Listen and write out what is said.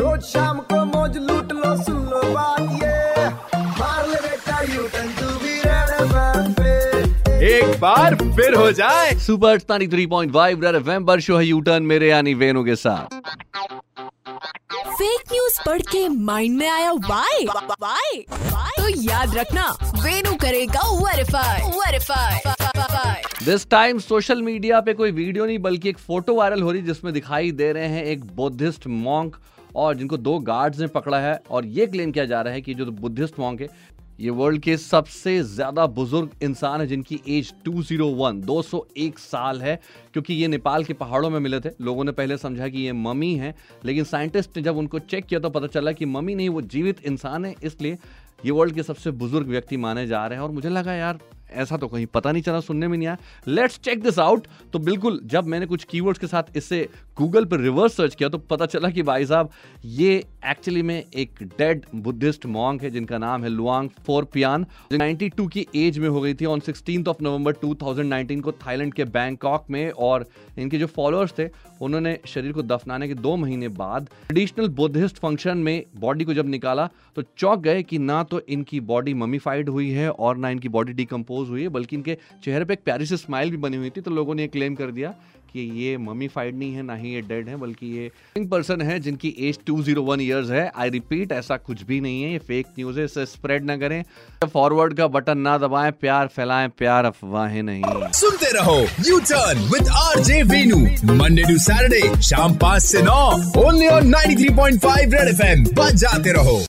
रोज शाम को मौज लूट लो सुन लो बात ये। मार ले बेटा यू टर्न तू भी रेड एक बार फिर हो जाए। सुपर 93.5 रेड एफएम पर शो है यू टर्न मेरे यानी वेनु के साथ। फेक न्यूज़ पढ़ के माइंड में आया वाई वाई तो याद रखना वेनु करेगा verify verify this time social media पे कोई वीडियो नहीं बल्कि एक फ़ोटो वायरल हो रही जिसमें दिखाई दे रहे हैं एक बुद्धिस्ट मॉन्क और जिनको दो गार्ड्स ने पकड़ा है, और ये क्लेम किया जा रहा है कि जो बुद्धिस्ट मॉन्क है ये वर्ल्ड के सबसे ज़्यादा बुज़ुर्ग इंसान है जिनकी एज 201 201 साल है, क्योंकि ये नेपाल के पहाड़ों में मिले थे। लोगों ने पहले समझा कि ये मम्मी है, लेकिन साइंटिस्ट ने जब उनको चेक किया तो पता चला कि मम्मी नहीं, वो जीवित इंसान है, इसलिए ये वर्ल्ड के सबसे बुज़ुर्ग व्यक्ति माने जा रहे हैं। और मुझे लगा, यार ऐसा तो कहीं पता नहीं चला, सुनने में नहीं आया। लेट्स चेक दिस आउट तो बिल्कुल, जब मैंने कुछ कीवर्ड्स के साथ इसे गूगल पर रिवर्स सर्च किया तो पता चला कि भाई साहब, ये एक्चुअली में एक डेड बुद्धिस्ट मॉन्ग है, जिनका नाम है लुआंग फोरपियान 92 की एज में हो गई थी। ऑन सिक्सटीन ऑफ़ नवंबर 2019 को थाईलैंड के बैंकॉक में और इनके जो फॉलोअर्स थे, उन्होंने शरीर को दफनाने के दो महीने बाद ट्रेडिशनल बुद्धिस्ट फ़ंक्शन में बॉडी को जब निकाला तो चौंक गए कि ना तो इनकी बॉडी ममीफाइड हुई है और ना इनकी बॉडी डिकम्पोज हुई है, बल्कि इनके चेहरे पे एक प्यारी सी स्माइल भी बनी हुई थी तो लोगों ने क्लेम कर दिया कि ये ममीफाइड नहीं है, ना ही ये डेड है, बल्कि ये पर्सन है जिनकी एज 201 इयर्स है। आई रिपीट ऐसा कुछ भी नहीं है, ये फेक न्यूज़ है, इसे स्प्रेड ना करें। फॉरवर्ड का बटन ना दबाएँ, प्यार फैलाएँ, प्यार अफवाहें नहीं। सुनते रहो U turn with R J Venu Monday to Saturday शाम पाँच ऐसी नौ ओनली ऑन 93.5 रेड एफएम बजाते रहो।